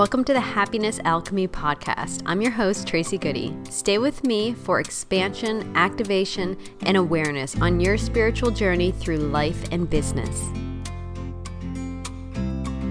Welcome to the Happiness Alchemy podcast. I'm your host, Tracy Goody. Stay with me for expansion, activation, and awareness on your spiritual journey through life and business.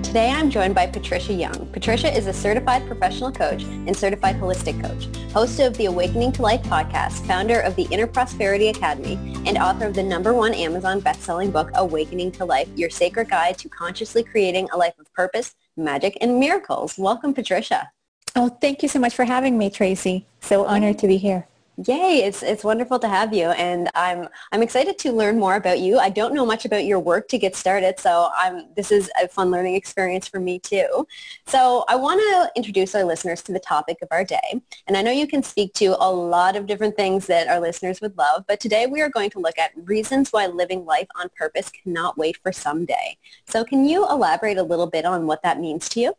Today I'm joined by Patricia Young. Patricia is a certified professional coach and certified holistic coach, host of the Awakening to Life podcast, founder of the Inner Prosperity Academy, and author of the number one Amazon best-selling book, Awakening to Life, Your Sacred Guide to Consciously Creating a Life of Purpose, magic, and miracles. Welcome, Patricia. Oh, thank you so much for having me, Tracy. So honored to be here. Yay, it's it's wonderful to have you and I'm I'm excited to learn more about you. I don't know much about your work to get started, so I'm this is a fun learning experience for me too. So, I want to introduce our listeners to the topic of our day. And I know you can speak to a lot of different things that our listeners would love, but today we are going to look at reasons why living life on purpose cannot wait for someday. So, can you elaborate a little bit on what that means to you?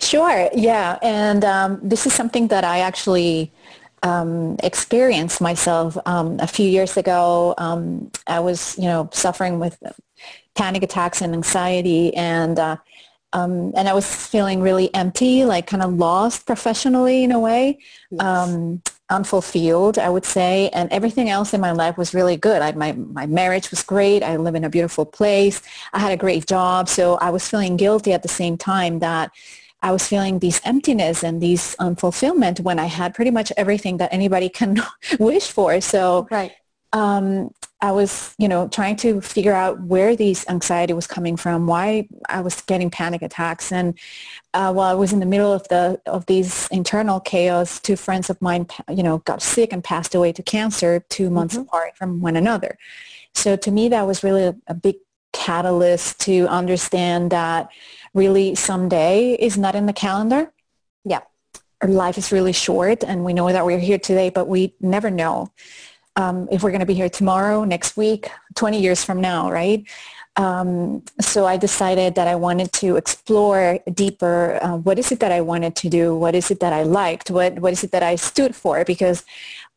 Sure. Yeah, and um, this is something that I actually um, experienced myself um, a few years ago. Um, I was, you know, suffering with panic attacks and anxiety, and uh, um, and I was feeling really empty, like kind of lost professionally in a way, yes. Um, unfulfilled, I would say, and everything else in my life was really good. I, my my marriage was great. I live in a beautiful place. I had a great job, so I was feeling guilty at the same time that I was feeling these emptiness and these unfulfillment when I had pretty much everything that anybody can wish for. So right. um, I was, you know, trying to figure out where these anxiety was coming from, why I was getting panic attacks. And uh, while I was in the middle of the of these internal chaos, two friends of mine, you know, got sick and passed away to cancer two months mm-hmm. apart from one another. So to me, that was really a, a big catalyst to understand that really someday is not in the calendar. Yeah. Our life is really short and we know that we're here today, but we never know um, if we're going to be here tomorrow, next week, 20 years from now, right? Um, so I decided that I wanted to explore deeper. Uh, what is it that I wanted to do? What is it that I liked? What What is it that I stood for? Because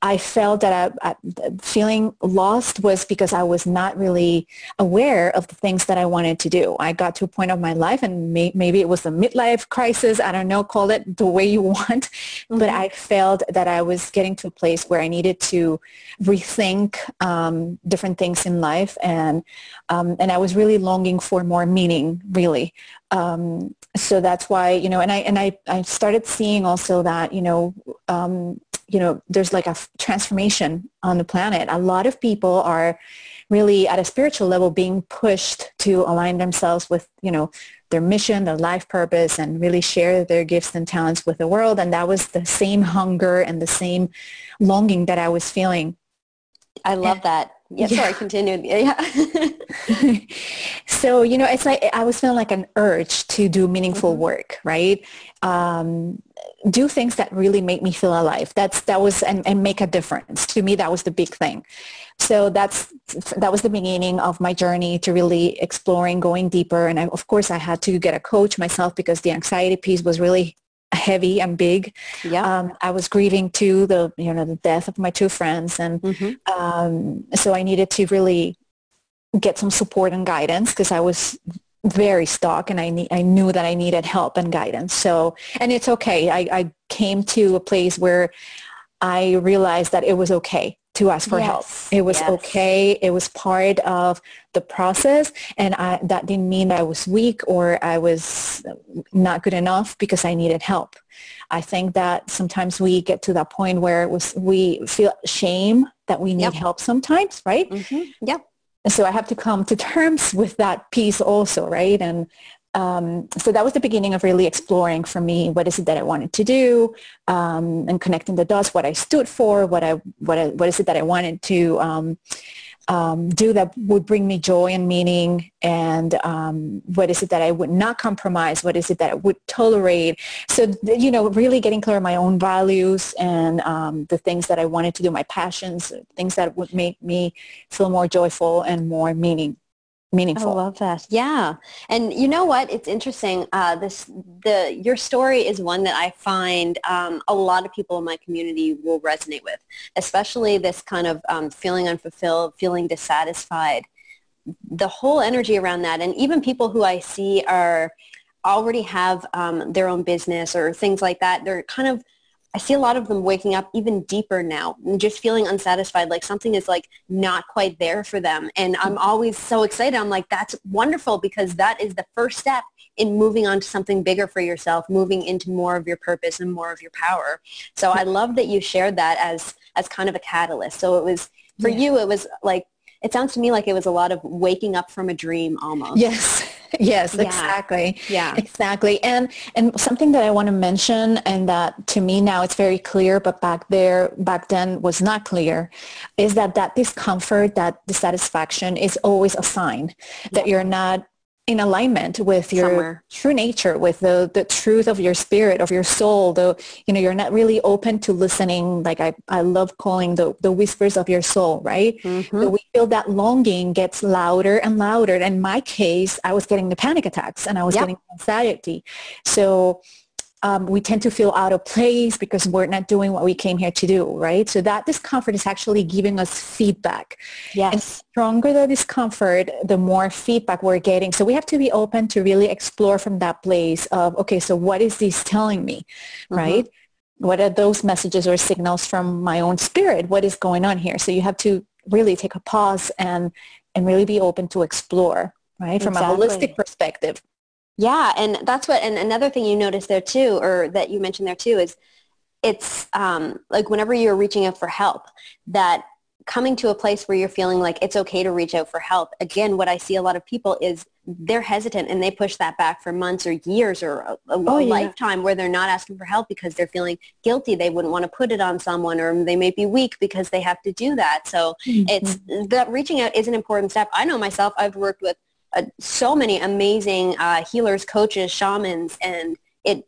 I felt that I, I, feeling lost was because I was not really aware of the things that I wanted to do. I got to a point of my life, and may, maybe it was a midlife crisis. I don't know, call it the way you want, mm-hmm. but I felt that I was getting to a place where I needed to rethink um, different things in life, and um, and I was really longing for more meaning, really. Um, so that's why you know, and I and I I started seeing also that you know um, you know, there's like a transformation on the planet. A lot of people are really at a spiritual level being pushed to align themselves with, you know, their mission, their life purpose, and really share their gifts and talents with the world. And that was the same hunger and the same longing that I was feeling. I love and, that. Yeah, yeah. sorry, continue. Yeah. so, you know, it's like I was feeling like an urge to do meaningful mm-hmm. work, right? Um, do things that really make me feel alive. That's that was and, and make a difference. To me, that was the big thing. So that's that was the beginning of my journey to really exploring, going deeper. And I, of course, I had to get a coach myself because the anxiety piece was really heavy and big. Yeah. Um, I was grieving too the you know the death of my two friends, and mm-hmm. um, so I needed to really get some support and guidance because I was very stuck and I, need, I knew that I needed help and guidance. So, and it's okay. I, I came to a place where I realized that it was okay to ask for yes. help. It was yes. okay. It was part of the process. And I, that didn't mean that I was weak or I was not good enough because I needed help. I think that sometimes we get to that point where was, we feel shame that we need yep. help sometimes, right? Mm-hmm. Yeah. And so I have to come to terms with that piece also, right? And um, so that was the beginning of really exploring for me what is it that I wanted to do um, and connecting the dots, what I stood for, what I what I, what is it that I wanted to um, um, do that would bring me joy and meaning and um, what is it that I would not compromise? What is it that I would tolerate? So you know really getting clear on my own values and um, the things that I wanted to do my passions things that would make me feel more joyful and more meaning meaningful. I love that. Yeah. And you know what? It's interesting. Uh, this the your story is one that I find um, a lot of people in my community will resonate with, especially this kind of um, feeling unfulfilled, feeling dissatisfied. The whole energy around that, and even people who I see are already have um, their own business or things like that, they're kind of I see a lot of them waking up even deeper now and just feeling unsatisfied, like something is like not quite there for them. And I'm always so excited. I'm like, that's wonderful because that is the first step in moving on to something bigger for yourself, moving into more of your purpose and more of your power. So I love that you shared that as, as kind of a catalyst. So it was, for yeah. you, it was like it sounds to me like it was a lot of waking up from a dream almost. Yes. Yes, yeah. exactly. Yeah. Exactly. And and something that I want to mention and that to me now it's very clear but back there back then was not clear is that that discomfort, that dissatisfaction is always a sign yeah. that you're not in alignment with your Somewhere. true nature, with the, the truth of your spirit, of your soul, though, you know, you're not really open to listening. Like I, I love calling the, the whispers of your soul, right? Mm-hmm. So we feel that longing gets louder and louder. And in my case, I was getting the panic attacks and I was yep. getting anxiety. So um, we tend to feel out of place because we're not doing what we came here to do, right? So that discomfort is actually giving us feedback. Yes. And stronger the discomfort, the more feedback we're getting. So we have to be open to really explore from that place of, okay, so what is this telling me, mm-hmm. right? What are those messages or signals from my own spirit? What is going on here? So you have to really take a pause and, and really be open to explore, right? From exactly. a holistic perspective. Yeah, and that's what. And another thing you notice there too, or that you mentioned there too, is it's um, like whenever you're reaching out for help, that coming to a place where you're feeling like it's okay to reach out for help. Again, what I see a lot of people is they're hesitant and they push that back for months or years or a, a oh, lifetime where they're not asking for help because they're feeling guilty. They wouldn't want to put it on someone or they may be weak because they have to do that. So mm-hmm. it's that reaching out is an important step. I know myself, I've worked with uh, so many amazing uh, healers, coaches, shamans, and it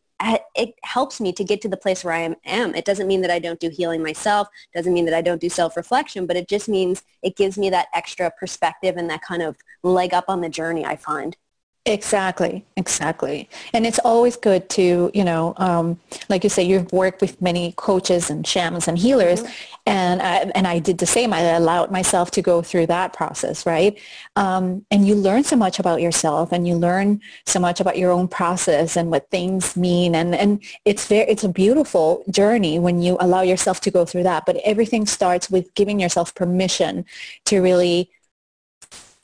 it helps me to get to the place where I am. It doesn't mean that I don't do healing myself. Doesn't mean that I don't do self-reflection, but it just means it gives me that extra perspective and that kind of leg up on the journey. I find. Exactly, exactly. And it's always good to, you know, um, like you say, you've worked with many coaches and shamans and healers, mm-hmm. and I, and I did the same. I allowed myself to go through that process, right? Um, and you learn so much about yourself, and you learn so much about your own process and what things mean, and and it's very, it's a beautiful journey when you allow yourself to go through that. But everything starts with giving yourself permission to really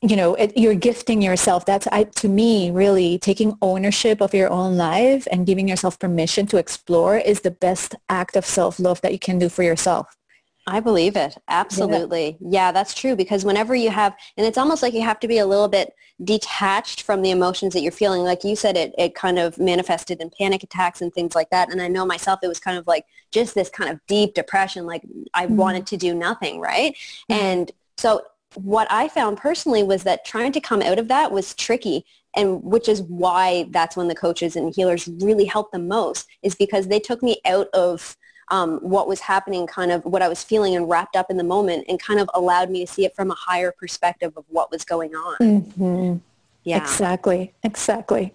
you know it, you're gifting yourself that's I, to me really taking ownership of your own life and giving yourself permission to explore is the best act of self-love that you can do for yourself I believe it. Absolutely. Yeah. yeah, that's true because whenever you have, and it's almost like you have to be a little bit detached from the emotions that you're feeling. Like you said, it, it kind of manifested in panic attacks and things like that. And I know myself, it was kind of like just this kind of deep depression, like I mm-hmm. wanted to do nothing, right? Mm-hmm. And so what I found personally was that trying to come out of that was tricky and which is why that's when the coaches and healers really helped the most is because they took me out of um, what was happening, kind of what I was feeling and wrapped up in the moment and kind of allowed me to see it from a higher perspective of what was going on. Mm-hmm. Yeah. Exactly. Exactly.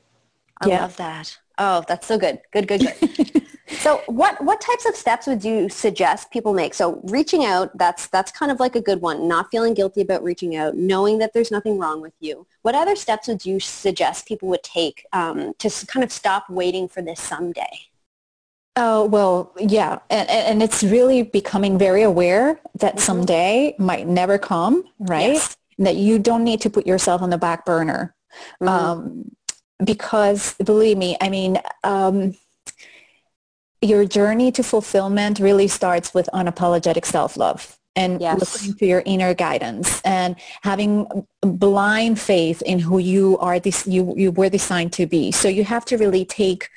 I yeah. love that. Oh, that's so good. Good, good, good. So what, what types of steps would you suggest people make? So reaching out, that's, that's kind of like a good one. Not feeling guilty about reaching out, knowing that there's nothing wrong with you. What other steps would you suggest people would take um, to kind of stop waiting for this someday? Oh, well, yeah. And, and it's really becoming very aware that mm-hmm. someday might never come, right? Yes. That you don't need to put yourself on the back burner. Mm-hmm. Um, because believe me, I mean, um, your journey to fulfillment really starts with unapologetic self-love and yes. listening to your inner guidance and having blind faith in who you are this you you were designed to be so you have to really take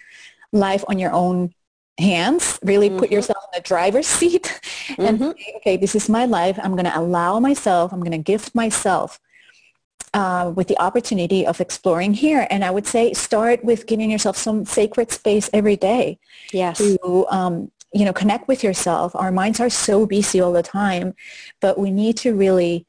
life on your own hands really mm-hmm. put yourself in the driver's seat and mm-hmm. say, okay this is my life i'm going to allow myself i'm going to gift myself uh, with the opportunity of exploring here. And I would say start with giving yourself some sacred space every day. Yes. To, um, you know, connect with yourself. Our minds are so busy all the time, but we need to really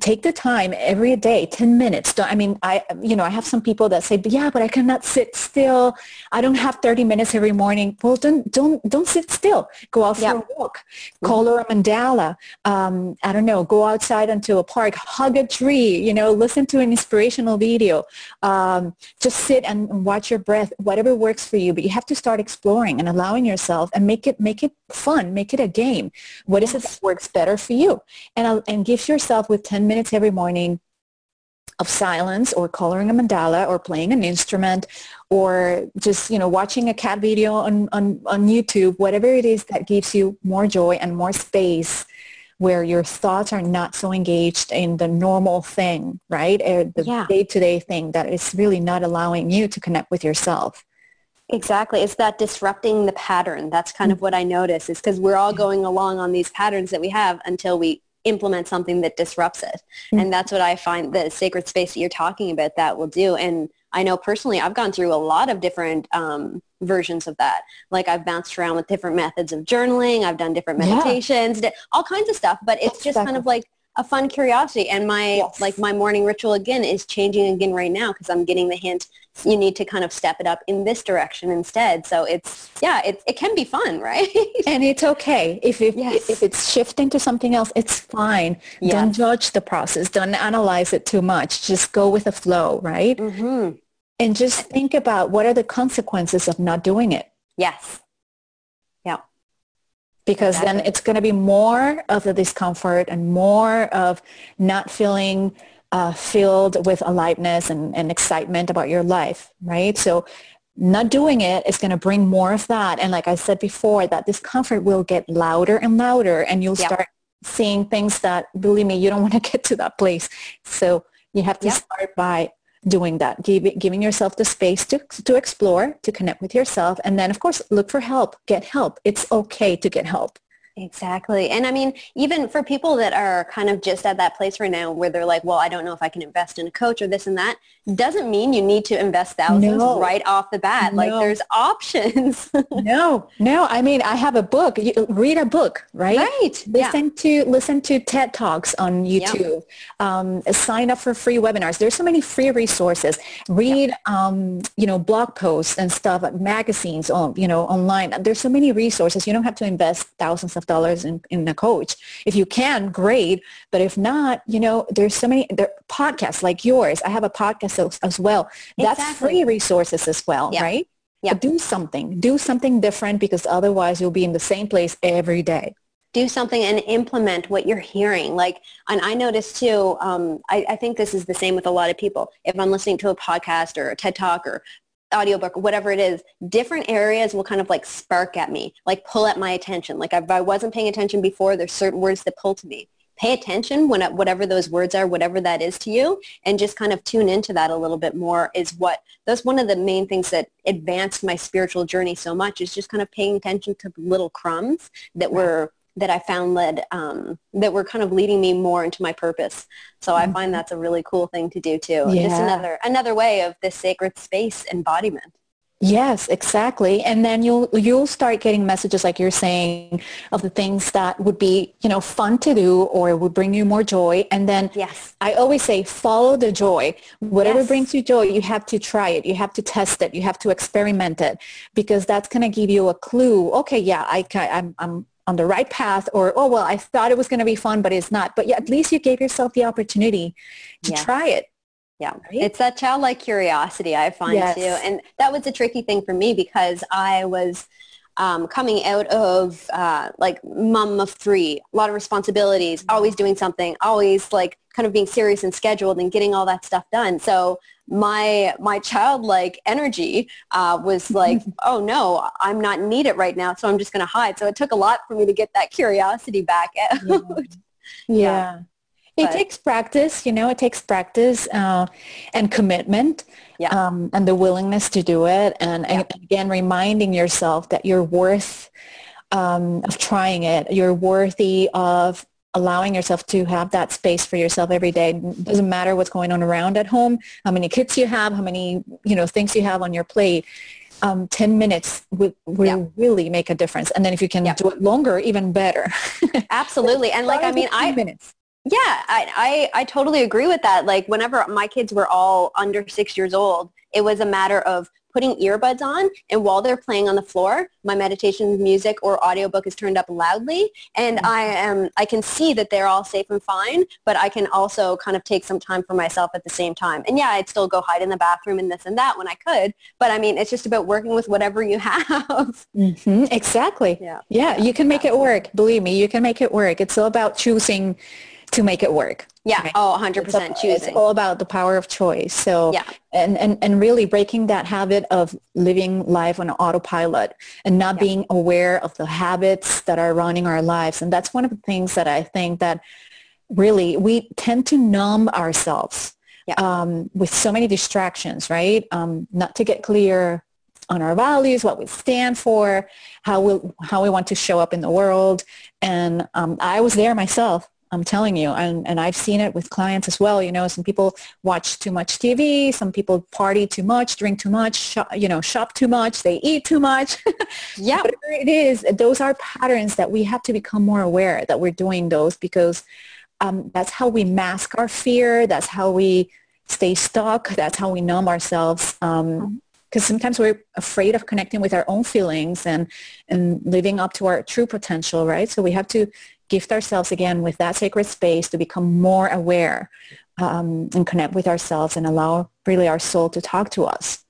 take the time every day 10 minutes. I mean i you know i have some people that say but yeah but i cannot sit still. I don't have 30 minutes every morning. Well don't don't don't sit still. Go out for a walk. Mm-hmm. color a mandala. Um, i don't know. Go outside into a park. Hug a tree. You know listen to an inspirational video. Um, just sit and watch your breath whatever works for you. But you have to start exploring and allowing yourself and make it make it fun. Make it a game. What is it that works better for you? And and give yourself with 10 10 minutes every morning of silence or coloring a mandala or playing an instrument or just you know watching a cat video on, on, on YouTube, whatever it is that gives you more joy and more space where your thoughts are not so engaged in the normal thing, right? Or the yeah. day-to-day thing that is really not allowing you to connect with yourself. Exactly. It's that disrupting the pattern. That's kind of mm. what I notice is because we're all mm. going along on these patterns that we have until we implement something that disrupts it. Mm-hmm. And that's what I find the sacred space that you're talking about that will do. And I know personally I've gone through a lot of different um, versions of that. Like I've bounced around with different methods of journaling. I've done different meditations, yeah. all kinds of stuff. But it's just kind of like a fun curiosity. And my yes. like my morning ritual again is changing again right now because I'm getting the hint you need to kind of step it up in this direction instead. So it's yeah, it it can be fun, right? and it's okay if if, yes. if it's shifting to something else, it's fine. Yes. Don't judge the process. Don't analyze it too much. Just go with the flow, right? Mm-hmm. And just think about what are the consequences of not doing it. Yes. Because exactly. then it's going to be more of the discomfort and more of not feeling uh, filled with aliveness and, and excitement about your life, right? So not doing it is going to bring more of that. And like I said before, that discomfort will get louder and louder and you'll yep. start seeing things that, believe me, you don't want to get to that place. So you have to yep. start by doing that, give, giving yourself the space to, to explore, to connect with yourself. And then, of course, look for help, get help. It's okay to get help. Exactly. And I mean, even for people that are kind of just at that place right now where they're like, well, I don't know if I can invest in a coach or this and that, doesn't mean you need to invest thousands no. right off the bat. No. Like there's options. no, no. I mean, I have a book. You, read a book, right? Right. Listen yeah. to listen to TED Talks on YouTube. Yep. Um, sign up for free webinars. There's so many free resources. Read, yep. um, you know, blog posts and stuff, magazines, on, you know, online. There's so many resources. You don't have to invest thousands of dollars in, in a coach. If you can, great. But if not, you know, there's so many there, podcasts like yours. I have a podcast as, as well. That's exactly. free resources as well, yeah. right? Yeah. But do something. Do something different because otherwise you'll be in the same place every day do something and implement what you're hearing. Like, and I notice too, um, I, I, think this is the same with a lot of people. If I'm listening to a podcast or a TED Talk or audiobook or whatever it is, different areas will kind of like spark at me, like pull at my attention. Like if I wasn't paying attention before, there's certain words that pull to me. Pay attention when whatever those words are, whatever that is to you, and just kind of tune into that a little bit more is what, that's one of the main things that advanced my spiritual journey so much is just kind of paying attention to little crumbs that were that I found led um, that were kind of leading me more into my purpose. So mm-hmm. I find that's a really cool thing to do too. Yeah. Just another another way of this sacred space embodiment. Yes, exactly. And then you'll you'll start getting messages like you're saying of the things that would be, you know, fun to do or would bring you more joy. And then yes. I always say follow the joy. Whatever yes. brings you joy, you have to try it. You have to test it. You have to experiment it because that's going to give you a clue. Okay, yeah, I I'm I'm on the right path or oh well i thought it was going to be fun but it's not but yeah, at least you gave yourself the opportunity to try it yeah right? it's that childlike curiosity i find yes. too and that was a tricky thing for me because i was um, coming out of uh, like mom of three, a lot of responsibilities, mm-hmm. always doing something, always like kind of being serious and scheduled and getting all that stuff done. So my my childlike energy uh, was like, oh no, I'm not needed right now, so I'm just going to hide. So it took a lot for me to get that curiosity back out. Yeah. yeah. It but, takes practice, you know, it takes practice uh, and commitment yeah. um, and the willingness to do it. And, yeah. and again, reminding yourself that you're worth um, of trying it. You're worthy of allowing yourself to have that space for yourself every day. It doesn't matter what's going on around at home, how many kids you have, how many, you know, things you have on your plate. Um, 10 minutes will, will yeah. really make a difference. And then if you can yeah. do it longer, even better. Absolutely. And like, I mean, I, minutes. Yeah, I, I, I totally agree with that. Like whenever my kids were all under six years old, it was a matter of putting earbuds on and while they're playing on the floor, my meditation music or audiobook is turned up loudly and mm-hmm. I am I can see that they're all safe and fine, but I can also kind of take some time for myself at the same time. And yeah, I'd still go hide in the bathroom and this and that when I could, but I mean, it's just about working with whatever you have. Mm-hmm. Exactly. Yeah. yeah. Yeah, you can make it work. Believe me, you can make it work. It's all about choosing to make it work. Yeah. Right? Oh, 100% it's choosing. It's all about the power of choice. So, yeah. and, and, and really breaking that habit of living life on autopilot and not yeah. being aware of the habits that are running our lives. And that's one of the things that I think that really we tend to numb ourselves yeah. um, with so many distractions, right? Um, not to get clear on our values, what we stand for, how we how we want to show up in the world. And um, I was there myself I'm telling you, and, and I've seen it with clients as well. You know, some people watch too much TV, some people party too much, drink too much, shop, you know, shop too much, they eat too much. yeah. Whatever it is, those are patterns that we have to become more aware that we're doing those because um, that's how we mask our fear. That's how we stay stuck. That's how we numb ourselves. Um, because sometimes we're afraid of connecting with our own feelings and and living up to our true potential right so we have to gift ourselves again with that sacred space to become more aware um, and connect with ourselves and allow really our soul to talk to us.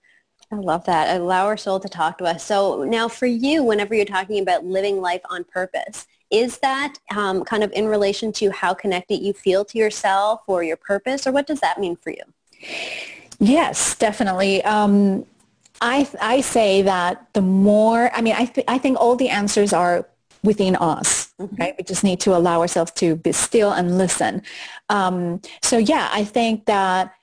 I love that. Allow our soul to talk to us. So now for you, whenever you're talking about living life on purpose, is that um, kind of in relation to how connected you feel to yourself or your purpose, or what does that mean for you? Yes, definitely. Um, I, I say that the more, I mean, I, th- I think all the answers are within us. Right? We just need to allow ourselves to be still and listen. Um, so yeah, I think that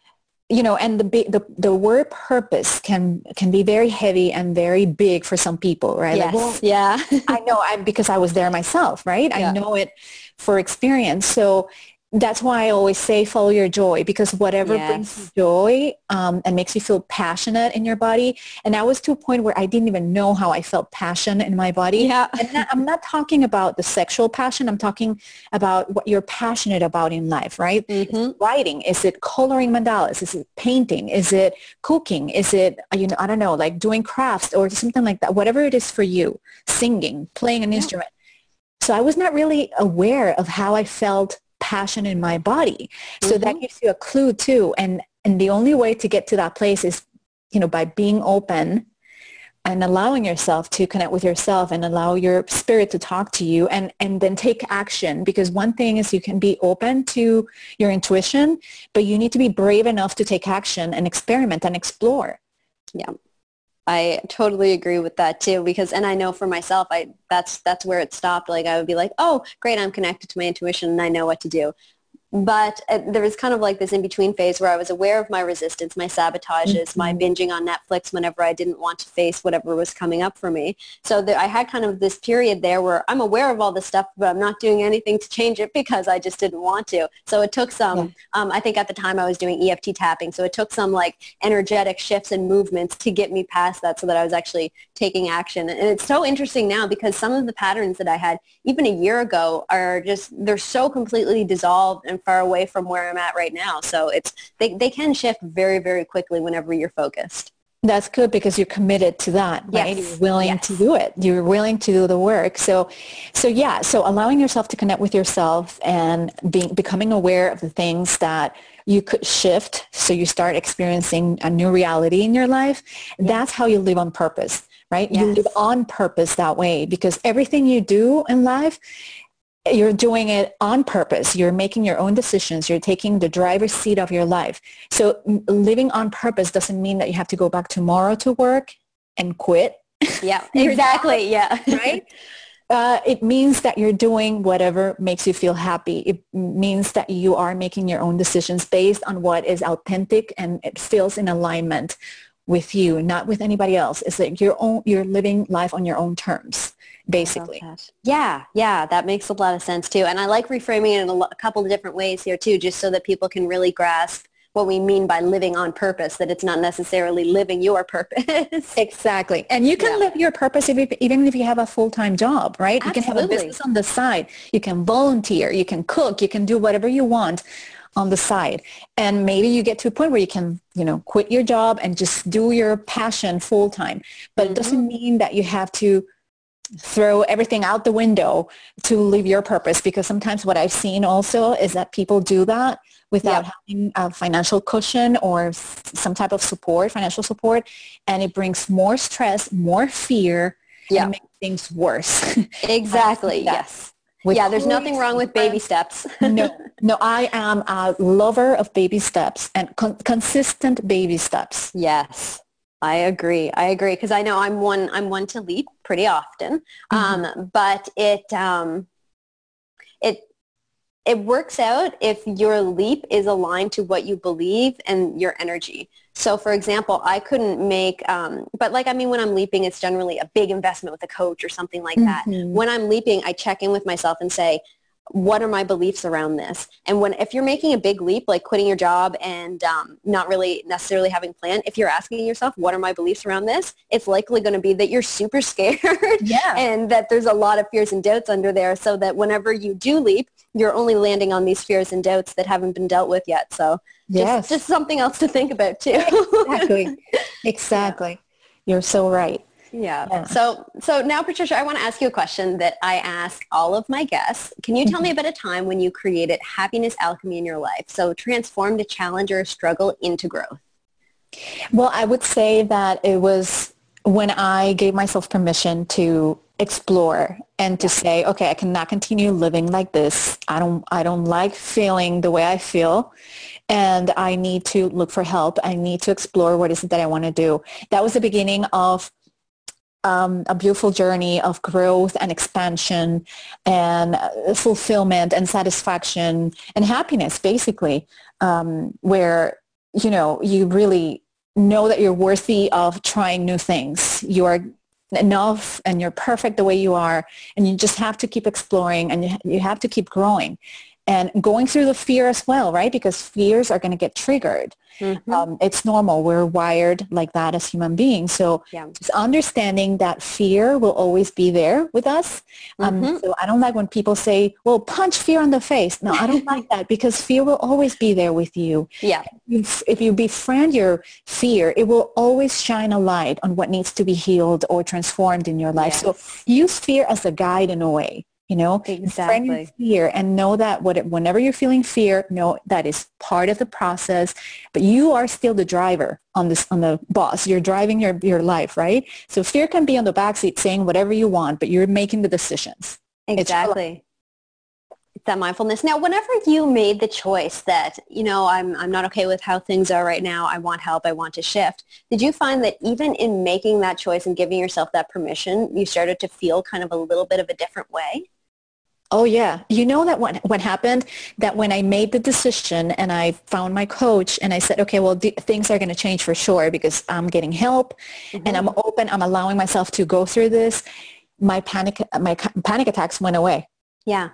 you know, and the, the the word purpose can can be very heavy and very big for some people, right? Yes. Like, well, yeah. I know I because I was there myself, right? Yeah. I know it for experience. So that's why I always say follow your joy because whatever yes. brings you joy um, and makes you feel passionate in your body. And I was to a point where I didn't even know how I felt passion in my body. Yeah. And I'm not talking about the sexual passion. I'm talking about what you're passionate about in life, right? Mm-hmm. writing? Is it coloring mandalas? Is it painting? Is it cooking? Is it, you know, I don't know, like doing crafts or something like that. Whatever it is for you, singing, playing an yeah. instrument. So I was not really aware of how I felt passion in my body. So mm-hmm. that gives you a clue too. And and the only way to get to that place is, you know, by being open and allowing yourself to connect with yourself and allow your spirit to talk to you and, and then take action because one thing is you can be open to your intuition but you need to be brave enough to take action and experiment and explore yeah I totally agree with that too because and I know for myself I that's that's where it stopped. Like I would be like oh great I'm connected to my intuition and I know what to do but uh, there was kind of like this in-between phase where I was aware of my resistance, my sabotages, mm-hmm. my binging on Netflix whenever I didn't want to face whatever was coming up for me. So I had kind of this period there where I'm aware of all this stuff, but I'm not doing anything to change it because I just didn't want to. So it took some, yeah. um, I think at the time I was doing EFT tapping, so it took some like energetic shifts and movements to get me past that so that I was actually taking action. And it's so interesting now because some of the patterns that I had even a year ago are just, they're so completely dissolved and far away from where I'm at right now. So it's they, they can shift very, very quickly whenever you're focused. That's good because you're committed to that, right? Yes. You're willing yes. to do it. You're willing to do the work. So, so yeah. So allowing yourself to connect with yourself and being becoming aware of the things that you could shift, so you start experiencing a new reality in your life. Yes. That's how you live on purpose, right? You live on purpose that way because everything you do in life you're doing it on purpose. You're making your own decisions. You're taking the driver's seat of your life. So living on purpose doesn't mean that you have to go back tomorrow to work and quit. Yeah, exactly. yeah. right? Uh, it means that you're doing whatever makes you feel happy. It means that you are making your own decisions based on what is authentic and it feels in alignment with you, not with anybody else. It's like your own, you're living life on your own terms basically. Yeah, yeah, that makes a lot of sense too. And I like reframing it in a, lo- a couple of different ways here too, just so that people can really grasp what we mean by living on purpose, that it's not necessarily living your purpose. exactly. And you can yeah. live your purpose if you, even if you have a full-time job, right? Absolutely. You can have a business on the side. You can volunteer. You can cook. You can do whatever you want on the side. And maybe you get to a point where you can, you know, quit your job and just do your passion full time. But mm-hmm. it doesn't mean that you have to throw everything out the window to live your purpose because sometimes what I've seen also is that people do that without yep. having a financial cushion or some type of support, financial support, and it brings more stress, more fear, yep. and makes things worse. Exactly. yes. Yeah, there's nothing wrong with baby steps. no, no, I am a lover of baby steps and con- consistent baby steps. Yes, I agree. I agree because I know I'm one. I'm one to leap pretty often, mm-hmm. um, but it um, it it works out if your leap is aligned to what you believe and your energy. So for example, I couldn't make, um, but like, I mean, when I'm leaping, it's generally a big investment with a coach or something like that. Mm-hmm. When I'm leaping, I check in with myself and say, what are my beliefs around this? And when if you're making a big leap, like quitting your job and um, not really necessarily having a plan, if you're asking yourself, what are my beliefs around this? It's likely going to be that you're super scared yeah. and that there's a lot of fears and doubts under there so that whenever you do leap, you're only landing on these fears and doubts that haven't been dealt with yet. So yes. just, just something else to think about too. exactly. Exactly. You're so right. Yeah. yeah. So so now Patricia, I want to ask you a question that I ask all of my guests. Can you tell mm-hmm. me about a time when you created happiness alchemy in your life? So transformed a challenge or a struggle into growth. Well, I would say that it was when I gave myself permission to explore and to say, okay, I cannot continue living like this. I don't I don't like feeling the way I feel and I need to look for help. I need to explore what is it that I want to do. That was the beginning of um, a beautiful journey of growth and expansion and uh, fulfillment and satisfaction and happiness, basically, um, where, you know, you really know that you're worthy of trying new things. You are enough and you're perfect the way you are and you just have to keep exploring and you, you have to keep growing and going through the fear as well, right? Because fears are going to get triggered. Mm-hmm. Um, it's normal. We're wired like that as human beings. So yeah. just understanding that fear will always be there with us. Um, mm-hmm. So I don't like when people say, well, punch fear in the face. No, I don't like that because fear will always be there with you. Yeah. If, if you befriend your fear, it will always shine a light on what needs to be healed or transformed in your life. Yes. So use fear as a guide in a way you know exactly. fear and know that what, whenever you're feeling fear know that is part of the process. But you are still the driver on this on the boss. You're driving your your life right? So fear can be on the backseat saying whatever you want but you're making the decisions. Exactly. It's that mindfulness. Now whenever you made the choice that you know I'm, I'm not okay with how things are right now i want help i want to shift did you find that even in making that choice and giving yourself that permission you started to feel kind of a little bit of a different way Oh yeah. You know that what, what happened? That when I made the decision and I found my coach and I said, okay, well, th- things are going to change for sure because I'm getting help mm-hmm. and I'm open. I'm allowing myself to go through this. My panic, my panic attacks went away. Yeah.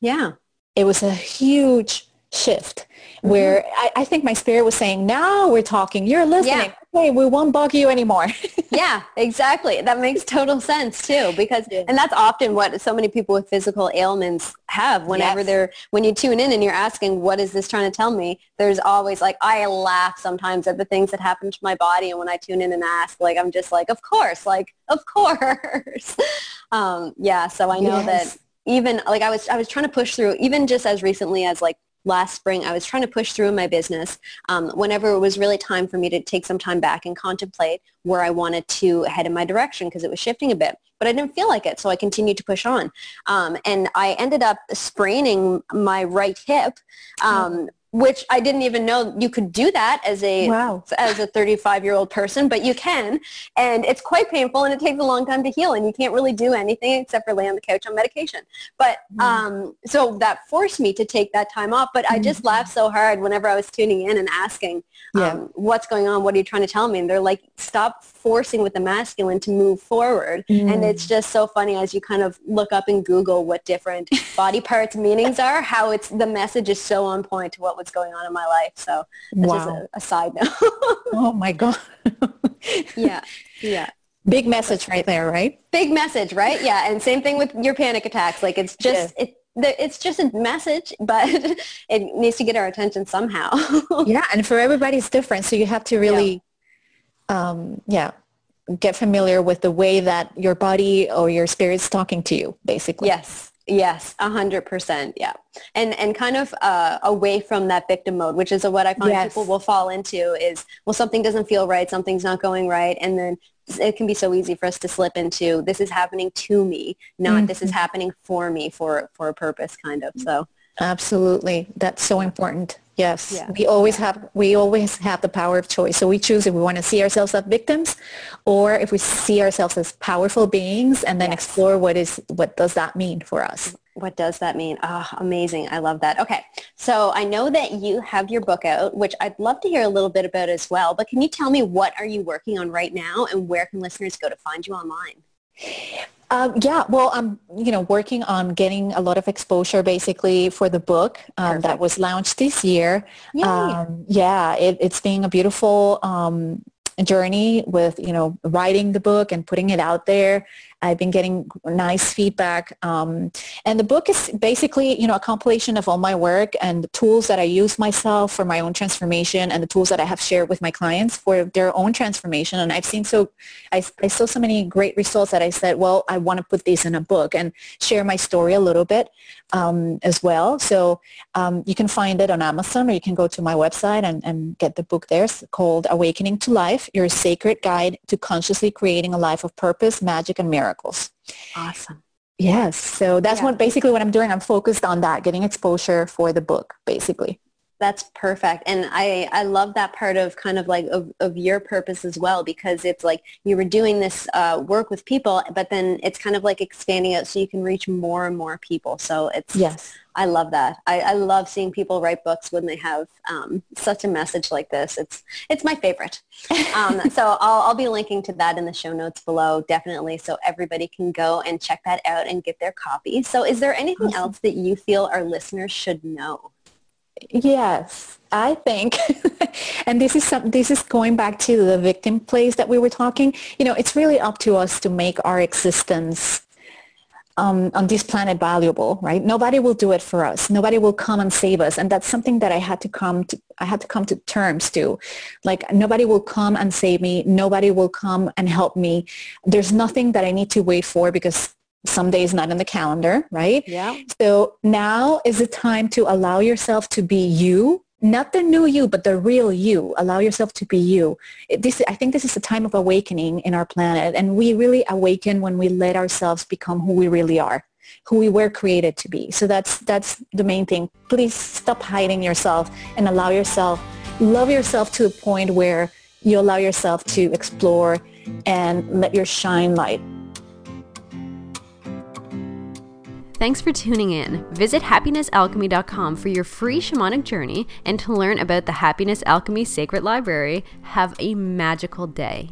Yeah. It was a huge shift where mm-hmm. I, I, think my spirit was saying, now we're talking, you're listening. Yeah. Okay, we won't bug you anymore. yeah, exactly. That makes total sense too because and that's often what so many people with physical ailments have whenever yes. they're when you tune in and you're asking what is this trying to tell me there's always like I laugh sometimes at the things that happen to my body and when I tune in and ask like I'm just like of course like of course um, yeah so I know yes. that even like I was I was trying to push through even just as recently as like last spring, I was trying to push through in my business um, whenever it was really time for me to take some time back and contemplate where I wanted to head in my direction because it was shifting a bit. But I didn't feel like it, so I continued to push on. Um, and I ended up spraining my right hip um, which I didn't even know you could do that as a wow. as a 35 year old person, but you can, and it's quite painful and it takes a long time to heal, and you can't really do anything except for lay on the couch on medication. But mm. um, so that forced me to take that time off. But mm. I just mm-hmm. laughed so hard whenever I was tuning in and asking, yeah. um, "What's going on? What are you trying to tell me?" And they're like, "Stop forcing with the masculine to move forward." Mm. And it's just so funny as you kind of look up and Google what different body parts meanings are, how it's the message is so on point to what what's going on in my life. So that's wow. just a, a side note. oh my God. yeah. Yeah big message right there right big message right yeah and same thing with your panic attacks like it's just yeah. it it's just a message, but it needs to get our attention somehow. yeah, and for everybody it's different, so you have to really, yeah. Um, yeah, get familiar with the way that your body or your spirit's talking to you, basically. Yes, Yes, a hundred percent. Yeah. And, and kind of uh, away from that victim mode, which is what I find yes. people will fall into is, well, something doesn't feel right. Something's not going right. And then it can be so easy for us to slip into this is happening to me, not mm-hmm. this is mm-hmm. happening for me for, for a purpose kind of. So absolutely. That's so important. Yes. Yeah. We always have we always have the power of choice. So we choose if we want to see ourselves as victims or if we see ourselves as powerful beings and then yes. explore what is what does that mean for us. What does that mean? Ah, oh, amazing. I love that. Okay. So I know that you have your book out, which I'd love to hear a little bit about as well. But can you tell me what are you working on right now and where can listeners go to find you online? Um, yeah, well, I'm you know working on getting a lot of exposure basically for the book um, that was launched this year. Um, yeah, it, it's being a beautiful um, journey with you know writing the book and putting it out there I've been getting nice feedback. Um, and the book is basically, you know, a compilation of all my work and the tools that I use myself for my own transformation and the tools that I have shared with my clients for their own transformation. And I've seen so, I, I saw so many great results that I said, well, I want to put these in a book and share my story a little bit um, as well. So um, you can find it on Amazon or you can go to my website and, and get the book there. It's called Awakening to Life, Your Sacred Guide to Consciously Creating a Life of Purpose, Magic, and Miracles miracles. Awesome. Yes. So that's yeah. what basically what I'm doing. I'm focused on that, getting exposure for the book, basically. That's perfect. And I, I love that part of kind of like of, of your purpose as well, because it's like you were doing this uh, work with people, but then it's kind of like expanding out so you can reach more and more people. So it's, yes, I love that. I, I love seeing people write books when they have um, such a message like this. It's, it's my favorite. Um, so I'll, I'll be linking to that in the show notes below, definitely. So everybody can go and check that out and get their copy. So is there anything else that you feel our listeners should know? Yes, I think, and this is some, this is going back to the victim place that we were talking. You know, it's really up to us to make our existence um, on this planet valuable, right? Nobody will do it for us. Nobody will come and save us, and that's something that I had to come to. I had to come to terms to. Like nobody will come and save me. Nobody will come and help me. There's nothing that I need to wait for because someday days not in the calendar, right? Yeah. So now is the time to allow yourself to be you, not the new you, but the real you. Allow yourself to be you. This, I think this is a time of awakening in our planet, and we really awaken when we let ourselves become who we really are, who we were created to be. So that's that's the main thing. Please stop hiding yourself and allow yourself, love yourself to a point where you allow yourself to explore and let your shine light Thanks for tuning in. Visit happinessalchemy.com for your free shamanic journey and to learn about the Happiness Alchemy Sacred Library. Have a magical day.